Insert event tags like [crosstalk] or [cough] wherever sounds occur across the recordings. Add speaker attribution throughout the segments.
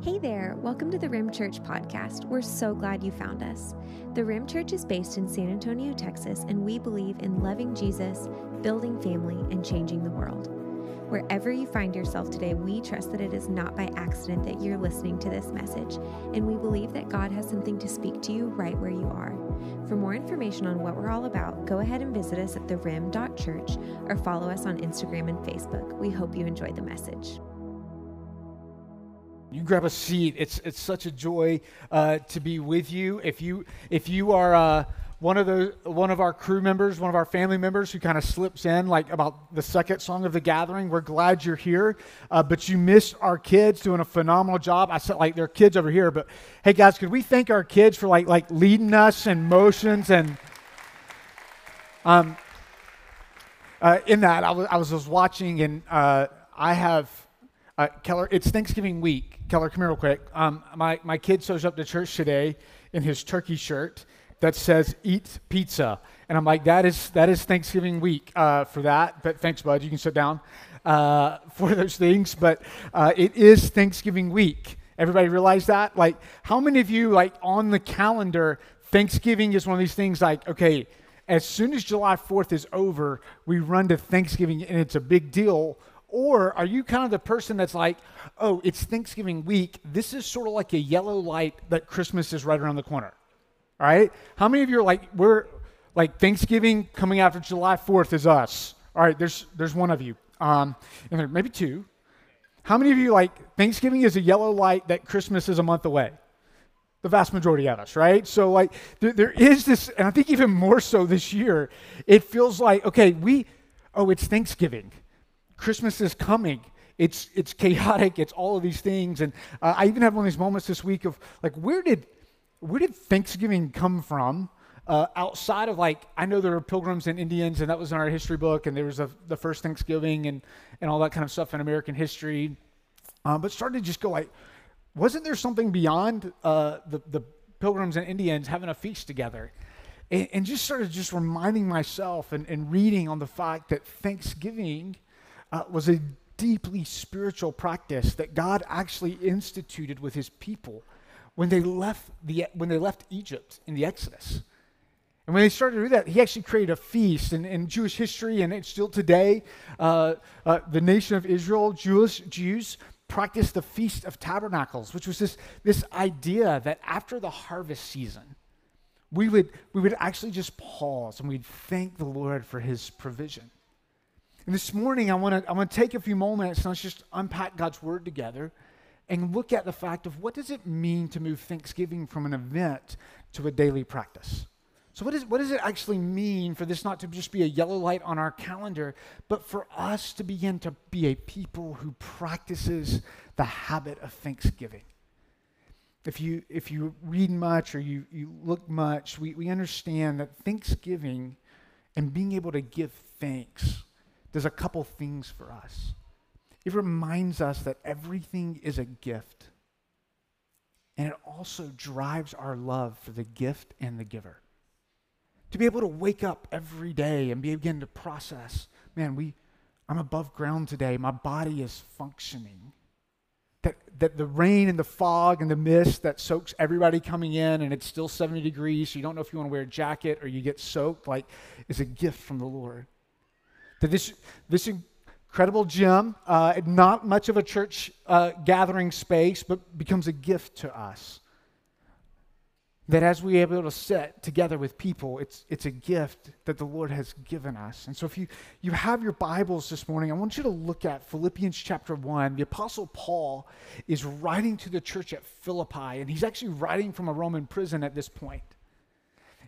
Speaker 1: Hey there, welcome to the Rim Church podcast. We're so glad you found us. The Rim Church is based in San Antonio, Texas, and we believe in loving Jesus, building family, and changing the world. Wherever you find yourself today, we trust that it is not by accident that you're listening to this message, and we believe that God has something to speak to you right where you are. For more information on what we're all about, go ahead and visit us at therim.church or follow us on Instagram and Facebook. We hope you enjoy the message.
Speaker 2: You grab a seat. It's it's such a joy uh, to be with you. If you if you are uh, one of the one of our crew members, one of our family members who kind of slips in like about the second song of the gathering, we're glad you're here. Uh, but you missed our kids doing a phenomenal job. I said like there are kids over here, but hey guys, could we thank our kids for like like leading us and motions and um uh, in that I was I was just watching and uh, I have uh, Keller, it's Thanksgiving week. Keller, come here real quick. Um, my, my kid shows up to church today in his turkey shirt that says "Eat Pizza," and I'm like, "That is that is Thanksgiving week uh, for that." But thanks, bud. You can sit down uh, [laughs] for those things. But uh, it is Thanksgiving week. Everybody realize that? Like, how many of you like on the calendar? Thanksgiving is one of these things. Like, okay, as soon as July 4th is over, we run to Thanksgiving, and it's a big deal or are you kind of the person that's like, oh, it's Thanksgiving week. This is sort of like a yellow light that Christmas is right around the corner. All right? How many of you are like, we're like Thanksgiving coming after July 4th is us? All right, there's, there's one of you. Um, and maybe two. How many of you like Thanksgiving is a yellow light that Christmas is a month away? The vast majority of us, right? So, like, there, there is this, and I think even more so this year, it feels like, okay, we, oh, it's Thanksgiving Christmas is coming. It's, it's chaotic. It's all of these things. And uh, I even had one of these moments this week of like, where did, where did Thanksgiving come from? Uh, outside of like, I know there were pilgrims and Indians, and that was in our history book, and there was a, the first Thanksgiving and, and all that kind of stuff in American history. Um, but started to just go like, wasn't there something beyond uh, the, the pilgrims and Indians having a feast together? And, and just started just reminding myself and, and reading on the fact that Thanksgiving – uh, was a deeply spiritual practice that God actually instituted with his people when they left, the, when they left Egypt in the Exodus. And when they started to do that, he actually created a feast. And in Jewish history, and still today, uh, uh, the nation of Israel, Jewish, Jews, practiced the Feast of Tabernacles, which was this, this idea that after the harvest season, we would, we would actually just pause and we'd thank the Lord for his provision. And this morning, I want to I want to take a few moments and let's just unpack God's word together and look at the fact of what does it mean to move Thanksgiving from an event to a daily practice. So what, is, what does it actually mean for this not to just be a yellow light on our calendar, but for us to begin to be a people who practices the habit of thanksgiving? If you, if you read much or you, you look much, we, we understand that thanksgiving and being able to give thanks does a couple things for us. It reminds us that everything is a gift. And it also drives our love for the gift and the giver. To be able to wake up every day and begin to process, man, we, I'm above ground today. My body is functioning. That, that the rain and the fog and the mist that soaks everybody coming in and it's still 70 degrees, so you don't know if you want to wear a jacket or you get soaked, like, is a gift from the Lord. That this, this incredible gym, uh, not much of a church uh, gathering space, but becomes a gift to us. That as we are able to sit together with people, it's, it's a gift that the Lord has given us. And so, if you, you have your Bibles this morning, I want you to look at Philippians chapter 1. The Apostle Paul is writing to the church at Philippi, and he's actually writing from a Roman prison at this point.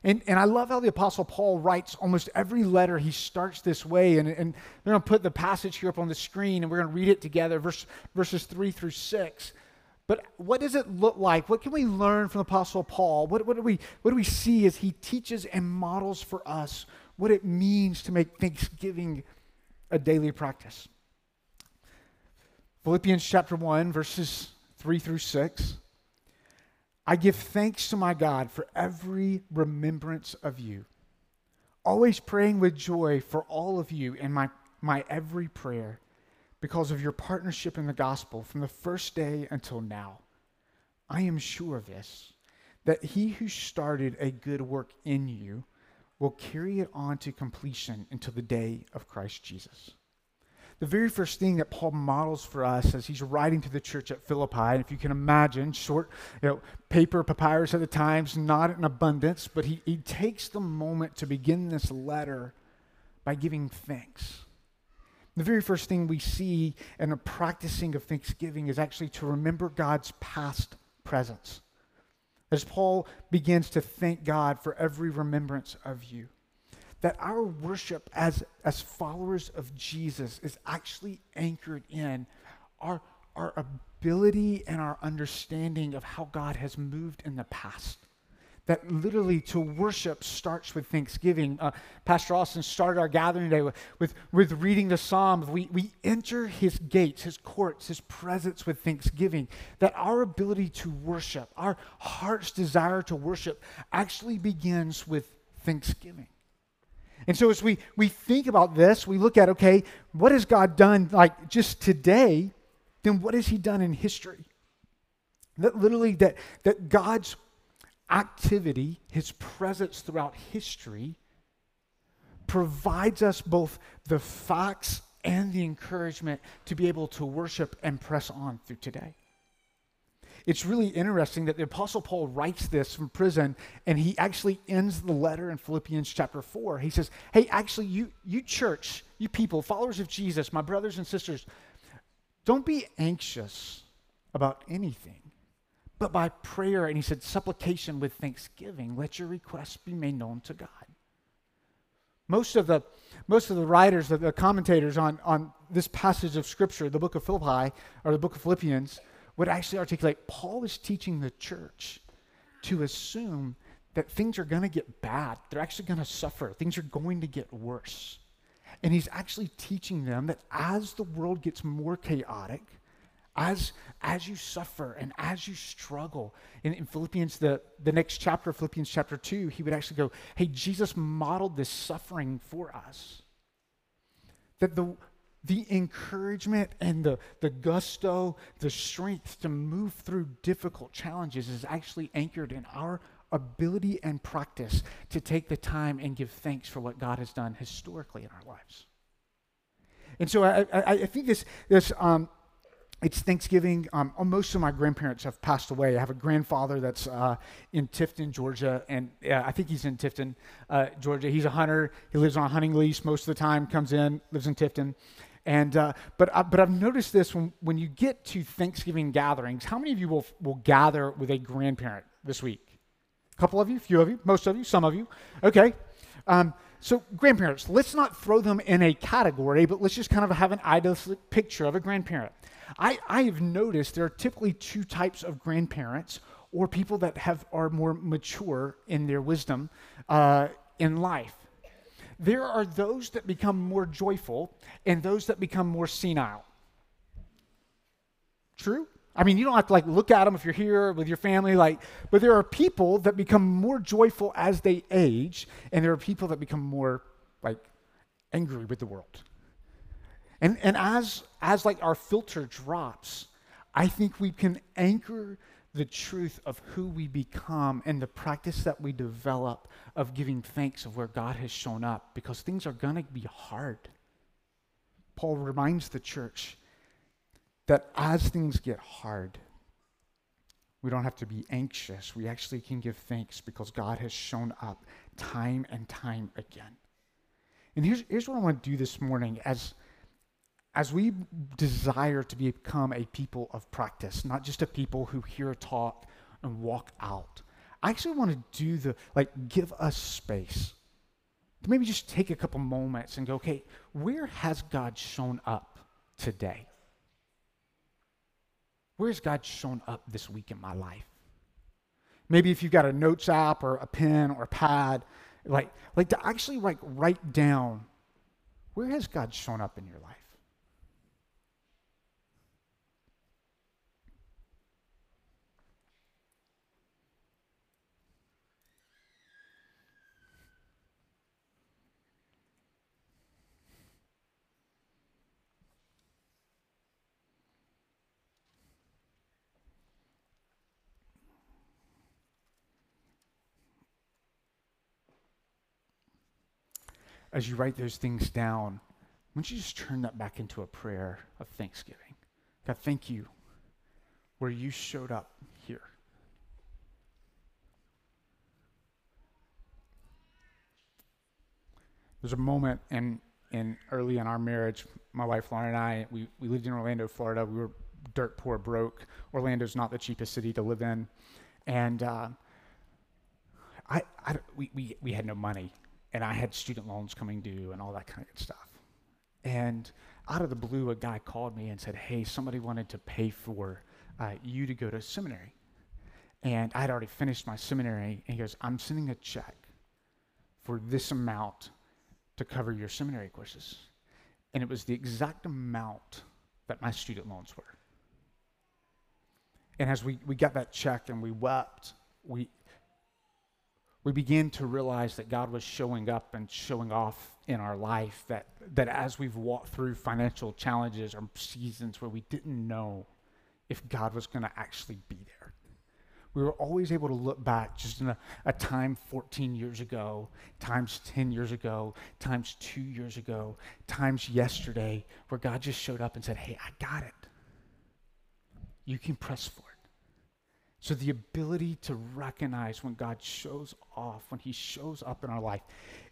Speaker 2: And, and I love how the Apostle Paul writes almost every letter. He starts this way. And, and they're going to put the passage here up on the screen and we're going to read it together, verse, verses 3 through 6. But what does it look like? What can we learn from the Apostle Paul? What, what, do we, what do we see as he teaches and models for us what it means to make Thanksgiving a daily practice? Philippians chapter 1, verses 3 through 6. I give thanks to my God for every remembrance of you, always praying with joy for all of you in my, my every prayer because of your partnership in the gospel from the first day until now. I am sure of this, that he who started a good work in you will carry it on to completion until the day of Christ Jesus. The very first thing that Paul models for us as he's writing to the church at Philippi, and if you can imagine, short you know, paper papyrus at the times, not in abundance, but he, he takes the moment to begin this letter by giving thanks. The very first thing we see in the practicing of thanksgiving is actually to remember God's past presence as Paul begins to thank God for every remembrance of you. That our worship as, as followers of Jesus is actually anchored in our, our ability and our understanding of how God has moved in the past that literally to worship starts with thanksgiving. Uh, Pastor Austin started our gathering today with, with, with, reading the Psalms. We, we enter his gates, his courts, his presence with thanksgiving. That our ability to worship, our heart's desire to worship, actually begins with thanksgiving. And so as we, we think about this, we look at, okay, what has God done like just today? Then what has he done in history? That literally that, that God's activity, his presence throughout history, provides us both the facts and the encouragement to be able to worship and press on through today. It's really interesting that the Apostle Paul writes this from prison, and he actually ends the letter in Philippians chapter 4. He says, Hey, actually, you, you church, you people, followers of Jesus, my brothers and sisters, don't be anxious about anything but by prayer, and he said, supplication with thanksgiving, let your requests be made known to God. Most of the, most of the writers, the, the commentators on, on this passage of Scripture, the book of Philippi or the book of Philippians, would actually articulate Paul is teaching the church to assume that things are going to get bad. They're actually going to suffer. Things are going to get worse. And he's actually teaching them that as the world gets more chaotic, as, as you suffer and as you struggle. In, in Philippians, the, the next chapter, Philippians chapter 2, he would actually go, Hey, Jesus modeled this suffering for us. That the, the encouragement and the, the gusto, the strength to move through difficult challenges is actually anchored in our ability and practice to take the time and give thanks for what God has done historically in our lives. And so I, I, I think this, this um, it's Thanksgiving. Um, oh, most of my grandparents have passed away. I have a grandfather that's uh, in Tifton, Georgia, and I think he's in Tifton, uh, Georgia. He's a hunter. He lives on a hunting lease most of the time. Comes in, lives in Tifton, and uh, but uh, but I've noticed this when when you get to Thanksgiving gatherings. How many of you will will gather with a grandparent this week? A couple of you, a few of you, most of you, some of you. Okay. Um, so, grandparents, let's not throw them in a category, but let's just kind of have an idealistic picture of a grandparent. I, I have noticed there are typically two types of grandparents or people that have are more mature in their wisdom uh, in life. There are those that become more joyful and those that become more senile. True? I mean, you don't have to like look at them if you're here with your family, like, but there are people that become more joyful as they age, and there are people that become more like angry with the world. And, and as, as like our filter drops, I think we can anchor the truth of who we become and the practice that we develop of giving thanks of where God has shown up because things are going to be hard. Paul reminds the church that as things get hard, we don't have to be anxious. We actually can give thanks because God has shown up time and time again. And here's, here's what I want to do this morning as as we desire to become a people of practice, not just a people who hear talk and walk out, I actually want to do the, like, give us space to maybe just take a couple moments and go, okay, where has God shown up today? Where has God shown up this week in my life? Maybe if you've got a notes app or a pen or a pad, like, like to actually like write down where has God shown up in your life? As you write those things down, why don't you just turn that back into a prayer of thanksgiving? God, thank you where you showed up here. There's a moment in, in early in our marriage, my wife Lauren and I, we, we lived in Orlando, Florida. We were dirt poor, broke. Orlando's not the cheapest city to live in. And uh, I, I, we, we, we had no money, and I had student loans coming due and all that kind of stuff. And out of the blue, a guy called me and said, Hey, somebody wanted to pay for uh, you to go to seminary. And I had already finished my seminary. And he goes, I'm sending a check for this amount to cover your seminary courses. And it was the exact amount that my student loans were. And as we, we got that check and we wept, we, we begin to realize that God was showing up and showing off in our life. That, that as we've walked through financial challenges or seasons where we didn't know if God was going to actually be there, we were always able to look back just in a, a, time 14 years ago, times 10 years ago, times two years ago, times yesterday, where God just showed up and said, Hey, I got it. You can press forward. So, the ability to recognize when God shows off, when He shows up in our life,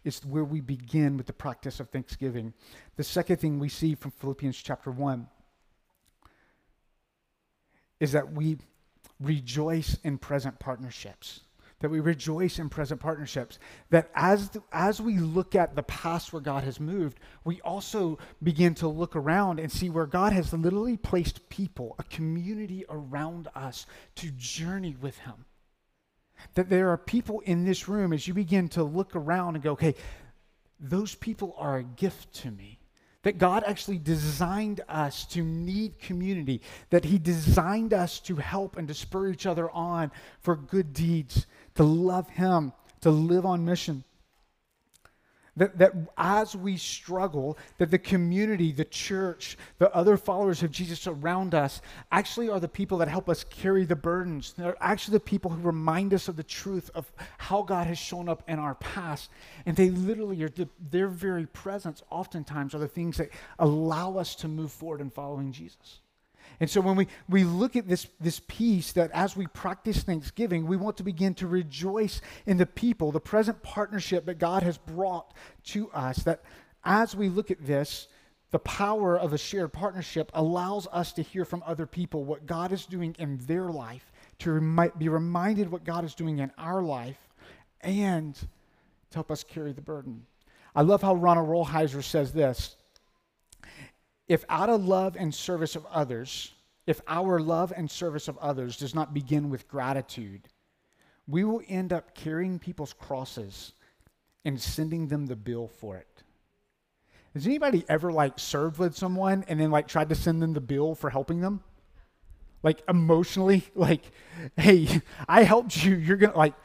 Speaker 2: is where we begin with the practice of thanksgiving. The second thing we see from Philippians chapter 1 is that we rejoice in present partnerships that we rejoice in present partnerships. That as, as we look at the past where God has moved, we also begin to look around and see where God has literally placed people, a community around us to journey with Him. That there are people in this room as you begin to look around and go, okay, those people are a gift to me. That God actually designed us to need community, that He designed us to help and to spur each other on for good deeds to love Him, to live on mission. That, that as we struggle, that the community, the church, the other followers of Jesus around us actually are the people that help us carry the burdens. They're actually the people who remind us of the truth of how God has shown up in our past. And they literally are, the, their very presence oftentimes are the things that allow us to move forward in following Jesus. And so when we, we look at this, this piece that as we practice Thanksgiving, we want to begin to rejoice in the people, the present partnership that God has brought to us. That as we look at this, the power of a shared partnership allows us to hear from other people what God is doing in their life, to remi- be reminded what God is doing in our life, and to help us carry the burden. I love how Ronald Rolheiser says this if out of love and service of others, if our love and service of others does not begin with gratitude, we will end up carrying people's crosses and sending them the bill for it. Has anybody ever like served with someone and then like tried to send them the bill for helping them? Like emotionally, [laughs] like, hey, [laughs] I helped you. You're gonna like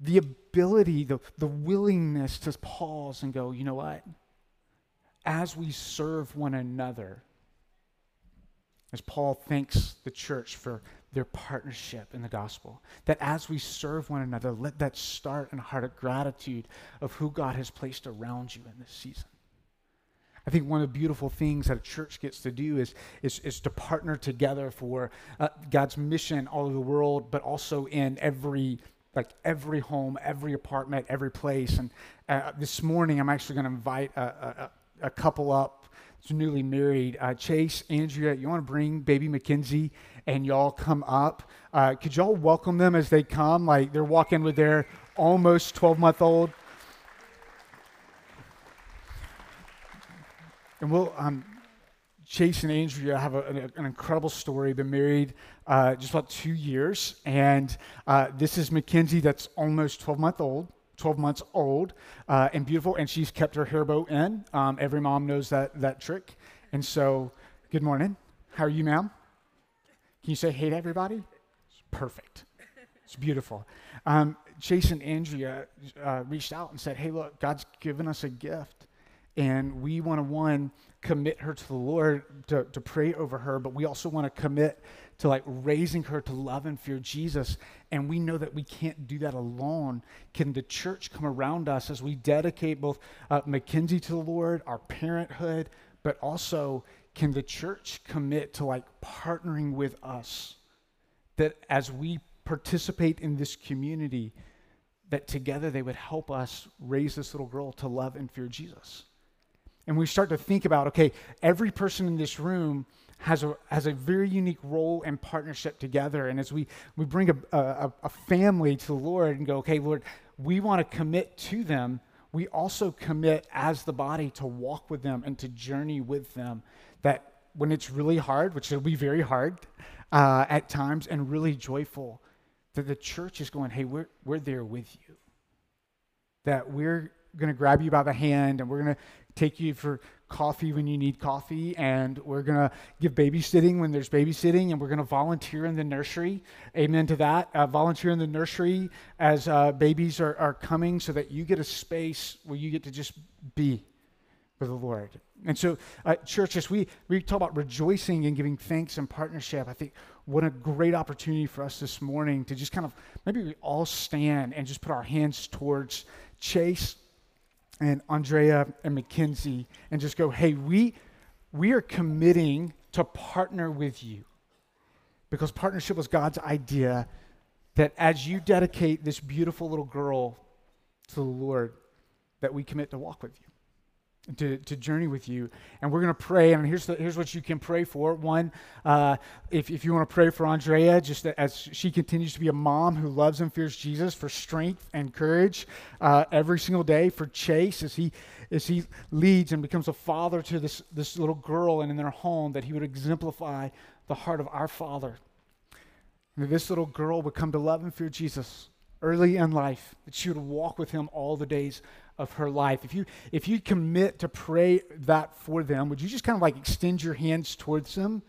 Speaker 2: the ability, the, the willingness to pause and go, you know what? As we serve one another, as Paul thanks the church for their partnership in the gospel, that as we serve one another, let that start in a heart of gratitude of who God has placed around you in this season. I think one of the beautiful things that a church gets to do is, is, is to partner together for uh, God's mission all over the world, but also in every like every home, every apartment, every place. And uh, this morning, I'm actually going to invite a, a, a couple up, newly married. Uh, Chase, Andrea, you want to bring baby McKenzie and y'all come up? Uh, could y'all welcome them as they come? Like they're walking with their almost 12 month old. And we'll, um, Chase and Andrea have a, an, an, incredible story. Been married uh, just about two years, and uh, this is Mackenzie, that's almost 12 month old. 12 months old uh, and beautiful, and she's kept her hair bow in. Um, every mom knows that, that trick. And so, good morning. How are you, ma'am? Can you say hey to everybody? It's perfect. It's beautiful. Um, Chase and Andrea uh, reached out and said, hey, look, God's given us a gift. And we want to, one, commit her to the Lord to, to pray over her, but we also want to commit to like raising her to love and fear Jesus. And we know that we can't do that alone. Can the church come around us as we dedicate both uh, Mackenzie to the Lord, our parenthood, but also can the church commit to like partnering with us that as we participate in this community, that together they would help us raise this little girl to love and fear Jesus. And we start to think about okay, every person in this room has a, has a very unique role and partnership together. And as we, we bring a, a, a family to the Lord and go, okay, Lord, we want to commit to them, we also commit as the body to walk with them and to journey with them. That when it's really hard, which it'll be very hard uh, at times, and really joyful, that the church is going, hey, we're, we're there with you. That we're going to grab you by the hand and we're going to take you for coffee when you need coffee, and we're going to give babysitting when there's babysitting, and we're going to volunteer in the nursery. Amen to that. Uh, volunteer in the nursery as uh, babies are, are coming so that you get a space where you get to just be with the Lord. And so, uh, churches, we, we talk about rejoicing and giving thanks and partnership. I think what a great opportunity for us this morning to just kind of maybe we all stand and just put our hands towards Chase and Andrea and Mackenzie and just go, hey, we, we are committing to partner with you because partnership was God's idea that as you dedicate this beautiful little girl to the Lord, that we commit to walk with you to, to journey with you. And we're going to pray. And here's, the, here's what you can pray for. One, uh, if, if you want to pray for Andrea, just as she continues to be a mom who loves and fears Jesus, for strength and courage uh, every single day. For Chase, as he, as he leads and becomes a father to this, this little girl and in their home, that he would exemplify the heart of our Father. And that this little girl would come to love and fear Jesus early in life, that she would walk with him all the days of her life. If you if you commit to pray that for them, would you just kind of like extend your hands towards them?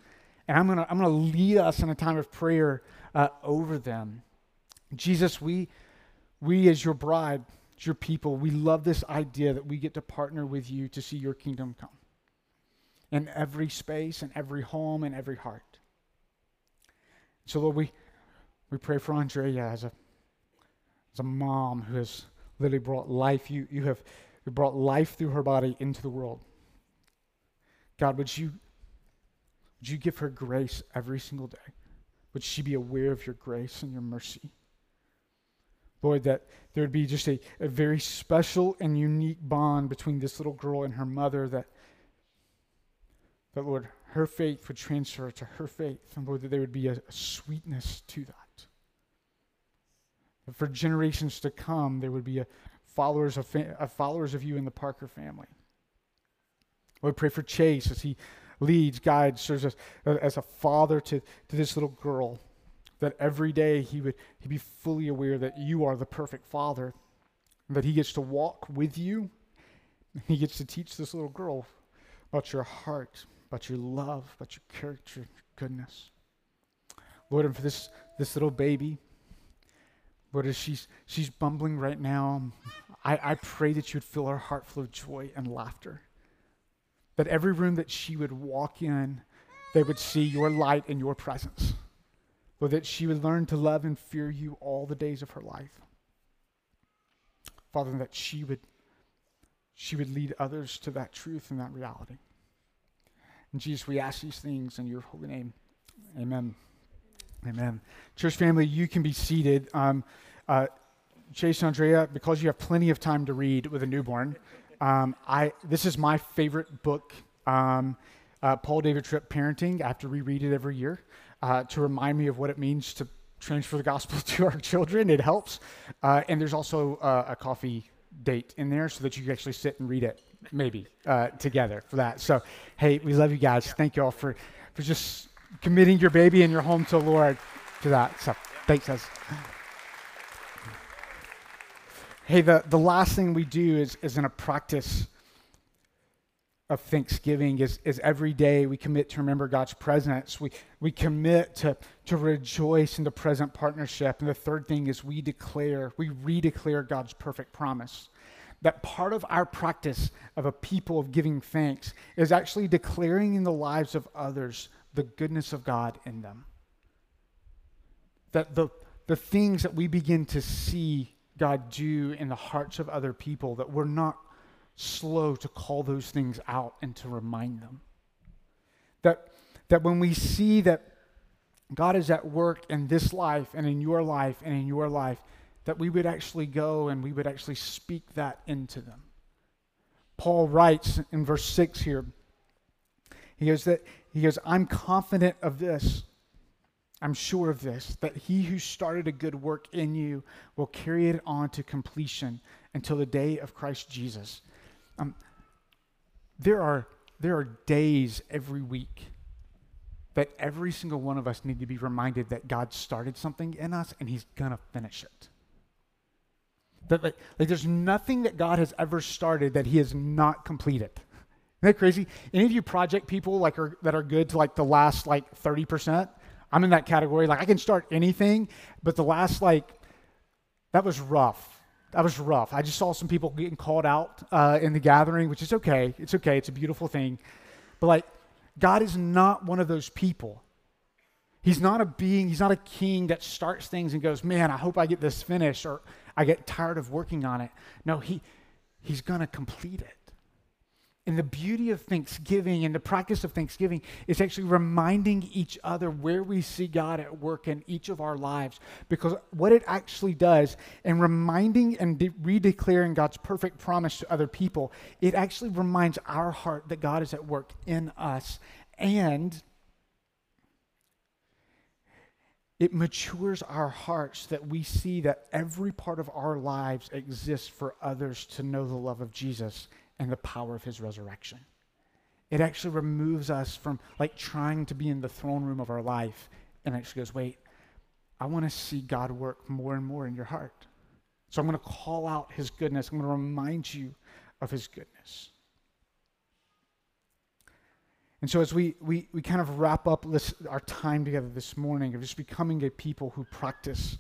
Speaker 2: And I'm gonna I'm gonna lead us in a time of prayer uh, over them. Jesus, we we as your bride, as your people, we love this idea that we get to partner with you to see your kingdom come in every space, in every home, in every heart. So Lord, we we pray for Andrea as a as a mom who has literally brought life. You, you have brought life through her body into the world. God, would you, would you give her grace every single day? Would she be aware of your grace and your mercy? Lord, that there would be just a, a very special and unique bond between this little girl and her mother that, that Lord, her faith would transfer to her faith. And Lord, that there would be a, a sweetness to that for generations to come, there would be followers of, followers of you in the Parker family. Lord, pray for Chase as he leads, guides, serves as, as a father to, to this little girl, that every day he would he be fully aware that you are the perfect father, that he gets to walk with you, he gets to teach this little girl about your heart, about your love, about your character, your goodness. Lord, and for this, this little baby, Lord, as she's, she's bumbling right now, I, I pray that you'd fill her heart full of joy and laughter. That every room that she would walk in, they would see your light and your presence. Lord, that she would learn to love and fear you all the days of her life. Father, that she would, she would lead others to that truth and that reality. And Jesus, we ask these things in your holy name. Amen. Amen. Church family, you can be seated. Um, uh, Chase Andrea, because you have plenty of time to read with a newborn, um, I this is my favorite book. Um, uh, Paul David Tripp Parenting. I have to reread it every year uh, to remind me of what it means to transfer the gospel [laughs] to our children. It helps. Uh, and there's also uh, a coffee date in there so that you can actually sit and read it, maybe uh, together for that. So, hey, we love you guys. Thank you all for for just committing your baby and your home to the Lord to that. So thanks, guys. Hey, the, the last thing we do is, is in a practice of thanksgiving is, is every day we commit to remember God's presence. We, we commit to, to rejoice in the present partnership. And the third thing is we declare, we redeclare God's perfect promise. That part of our practice of a people of giving thanks is actually declaring in the lives of others the goodness of God in them. That the, the things that we begin to see God do in the hearts of other people, that we're not slow to call those things out and to remind them. That, that when we see that God is at work in this life and in your life and in your life, that we would actually go and we would actually speak that into them. Paul writes in verse 6 here, he goes that he goes, I'm confident of this. I'm sure of this, that he who started a good work in you will carry it on to completion until the day of Christ Jesus. Um, there, are, there are days every week that every single one of us need to be reminded that God started something in us and he's going to finish it. That like, like there's nothing that God has ever started that he has not completed. Isn't that crazy? Any of you project people like are, that are good to like the last like 30%? I'm in that category. Like I can start anything, but the last like, that was rough. That was rough. I just saw some people getting called out uh, in the gathering, which is okay. It's okay. It's a beautiful thing. But like, God is not one of those people. He's not a being, he's not a king that starts things and goes, man, I hope I get this finished or I get tired of working on it. No, he, he's going to complete it. And the beauty of Thanksgiving and the practice of Thanksgiving is actually reminding each other where we see God at work in each of our lives. Because what it actually does, and reminding and de- redeclaring God's perfect promise to other people, it actually reminds our heart that God is at work in us. And it matures our hearts that we see that every part of our lives exists for others to know the love of Jesus and the power of his resurrection. It actually removes us from like trying to be in the throne room of our life and actually goes, wait, I want to see God work more and more in your heart. So I'm going to call out his goodness. I'm going to remind you of his goodness. And so, as we, we, we kind of wrap up this, our time together this morning of just becoming a people who practice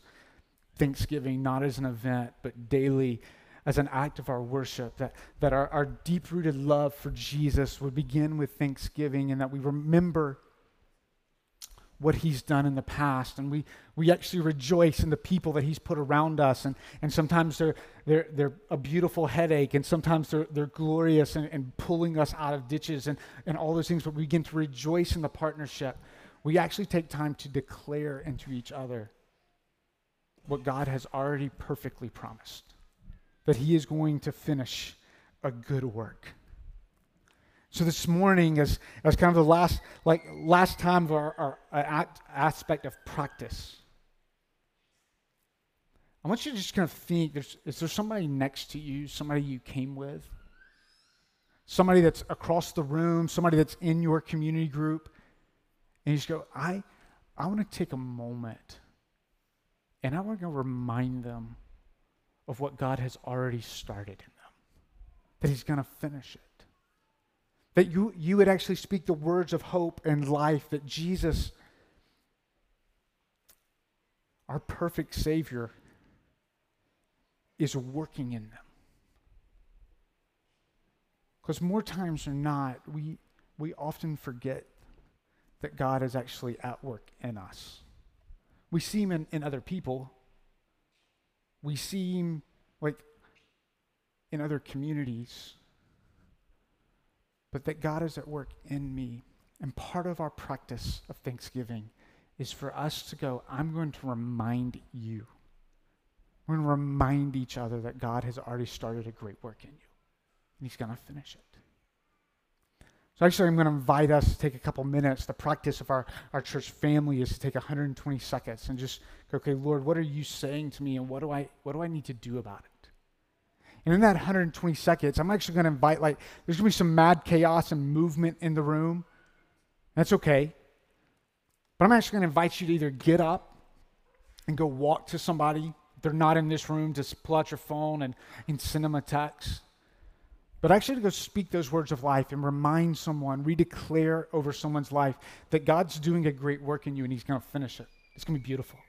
Speaker 2: Thanksgiving not as an event, but daily as an act of our worship, that, that our, our deep rooted love for Jesus would begin with thanksgiving and that we remember what he's done in the past and we, we actually rejoice in the people that he's put around us and, and sometimes they're, they're, they're a beautiful headache and sometimes they're, they're glorious and, and pulling us out of ditches and, and all those things but we begin to rejoice in the partnership. We actually take time to declare into each other what god has already perfectly promised that he is going to finish a good work so this morning, as, as kind of the last, like last time of our, our, our aspect of practice, I want you to just kind of think: is there somebody next to you, somebody you came with, somebody that's across the room, somebody that's in your community group, and you just go, I, I want to take a moment, and I want to remind them of what God has already started in them, that He's going to finish it. That you, you would actually speak the words of hope and life that Jesus, our perfect Savior, is working in them. Because more times than not, we, we often forget that God is actually at work in us. We see Him in, in other people, we see Him like in other communities but that God is at work in me. And part of our practice of thanksgiving is for us to go, I'm going to remind you. We're going to remind each other that God has already started a great work in you, and He's going to finish it. So, actually, I'm going to invite us to take a couple minutes. The practice of our, our church family is to take 120 seconds and just go, okay, Lord, what are you saying to me, and what do I, what do I need to do about it? And in that 120 seconds, I'm actually going to invite, like, there's going to be some mad chaos and movement in the room. That's okay. But I'm actually going to invite you to either get up and go walk to somebody. they're not in this room, just pull out your phone and, and send them a text. But actually to go speak those words of life and remind someone, redeclare over someone's life that God's doing a great work in you and He's going to finish it. It's going to be beautiful.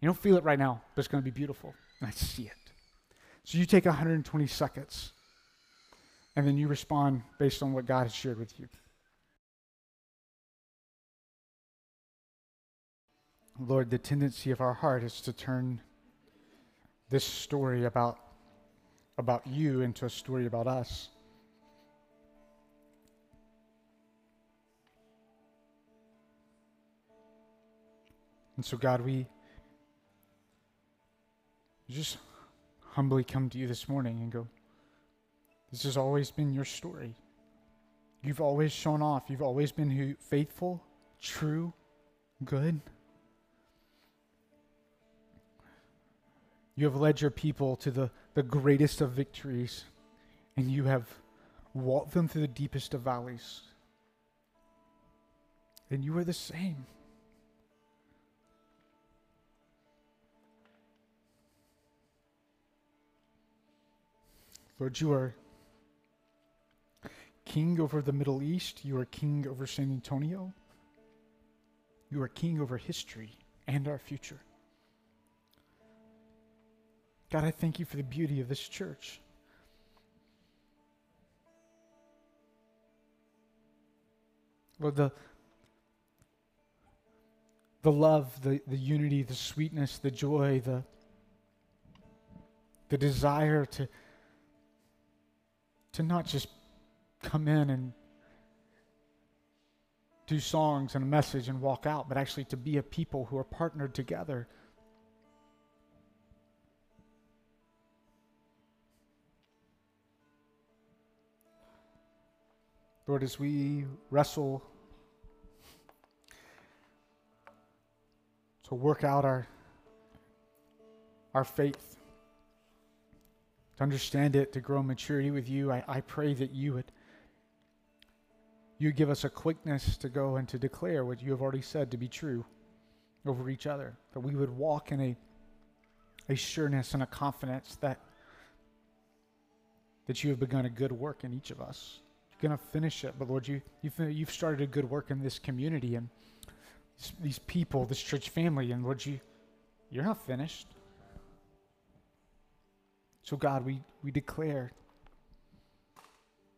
Speaker 2: You don't feel it right now, but it's going to be beautiful. And I see it. So you take 120 seconds and then you respond based on what God has shared with you. Lord, the tendency of our heart is to turn this story about, about you into a story about us. And so, God, we just humbly come to you this morning and go, This has always been your story. You've always shown off. You've always been who, faithful, true, good. You have led your people to the, the greatest of victories, and you have walked them through the deepest of valleys. And you are the same. Lord, you are king over the Middle East. You are king over San Antonio. You are king over history and our future. God, I thank you for the beauty of this church. Lord, the, the love, the, the unity, the sweetness, the joy, the, the desire to to not just come in and do songs and a message and walk out, but actually to be a people who are partnered together. Lord, as we wrestle to work out our, our faith, to understand it, to grow maturity with you. I, I pray that you would you give us a quickness to go and to declare what you have already said to be true over each other. That we would walk in a a sureness and a confidence that that you have begun a good work in each of us. You're going to finish it, but Lord, you you've, you've started a good work in this community and these people, this church family, and Lord, you you're not finished. So, God, we, we declare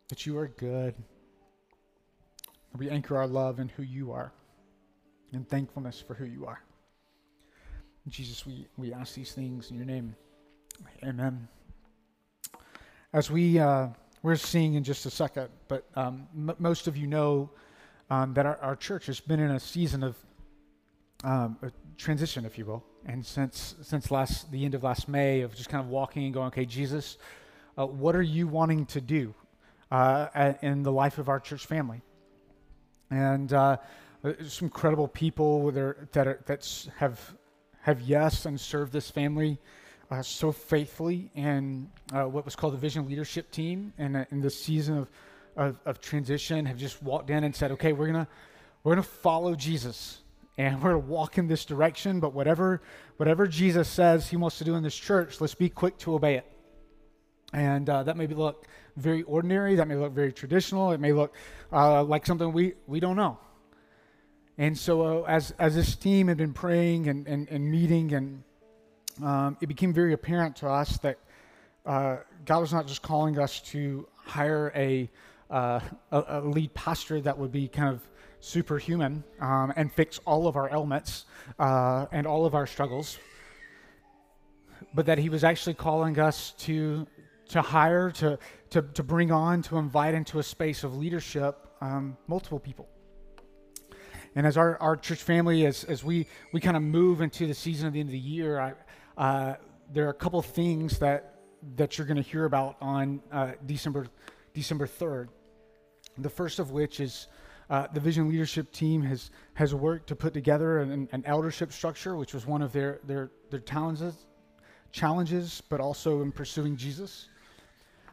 Speaker 2: that you are good. We anchor our love in who you are and thankfulness for who you are. Jesus, we, we ask these things in your name. Amen. As we, uh, we're seeing in just a second, but um, m- most of you know um, that our, our, church has been in a season of um, transition, if you will and since since last the end of last May of just kind of walking and going, okay, Jesus, uh, what are you wanting to do uh, in the life of our church family? And uh, some incredible people that are, that have have yes and served this family uh, so faithfully in uh, what was called the Vision Leadership Team, and uh, in this season of, of of transition, have just walked in and said, okay, we're gonna we're gonna follow Jesus and [laughs] we're to walk in this direction but whatever whatever jesus says he wants to do in this church let's be quick to obey it. And uh, that may look very ordinary that may look very traditional it may look uh, like something we, we don't know. And so uh, as, as this team had been praying and, and, and meeting and um, it became very apparent to us that uh, god was not just calling us to hire a, uh, a, a lead pastor that would be kind of superhuman um, and fix all of our ailments uh, and all of our struggles, but that he was actually calling us to to hire, to to to bring on, to invite into a space of leadership um, multiple people. And as our, our church family, as, as we, we kind of move into the season of the end of the year, I, uh, there are a couple things that, that you're going to hear about on uh, December, December 3rd. The first of which is uh, the vision leadership team has, has worked to put together an, an eldership structure, which was one of their, their, their challenges, challenges, but also in pursuing Jesus.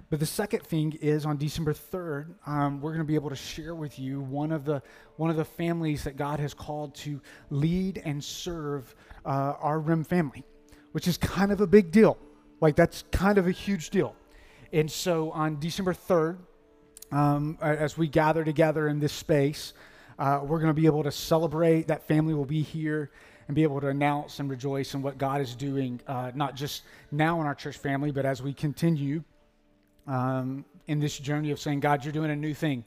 Speaker 2: But the second thing is on December 3rd, um, we're going to be able to share with you one of the one of the families that God has called to lead and serve uh, our RIM family, which is kind of a big deal. Like that's kind of a huge deal. And so on December 3rd, um, as we gather together in this space. Uh, we're going to be able to celebrate. That family will be here. and be able to announce and rejoice in what God is doing, uh, not just now in our church family, but as we continue um, in this journey of saying, God, you're doing a new thing.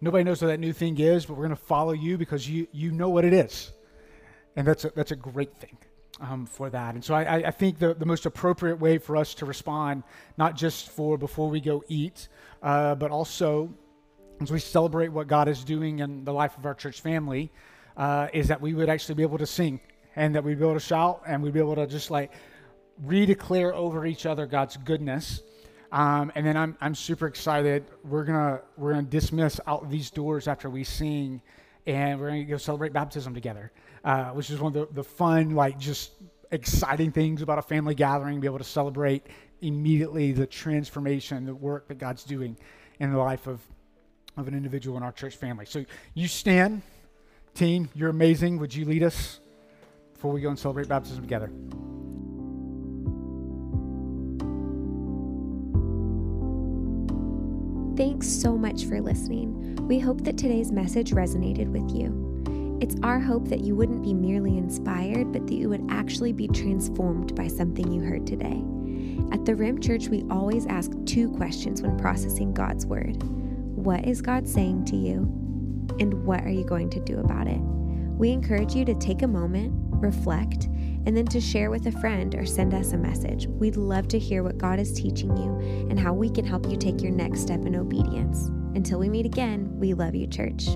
Speaker 2: Nobody knows what that new thing is, but we're going to follow you because you, you know what it is. And that's a, that's a great thing um, for that. And so I, I think the, the most appropriate way for us to respond, not just for before we go eat, uh, but also as we celebrate what God is doing in the life of our church family, uh, is that we would actually be able to sing and that we'd be able to shout and we'd be able to just like redeclare over each other God's goodness. Um, and then I'm, I'm super excited. We're gonna we're gonna dismiss out these doors after we sing, and we're gonna go celebrate baptism together, uh, which is one of the, the fun like just exciting things about a family gathering. Be able to celebrate immediately the transformation, the work that God's doing in the life of of an individual in our church family. So you stand, team. You're amazing. Would you lead us before we go and celebrate baptism together?
Speaker 1: Thanks so much for listening. We hope that today's message resonated with you. It's our hope that you wouldn't be merely inspired, but that you would actually be transformed by something you heard today. At the Rim Church, we always ask two questions when processing God's Word What is God saying to you? And what are you going to do about it? We encourage you to take a moment, reflect, and then to share with a friend or send us a message. We'd love to hear what God is teaching you and how we can help you take your next step in obedience. Until we meet again, we love you, church.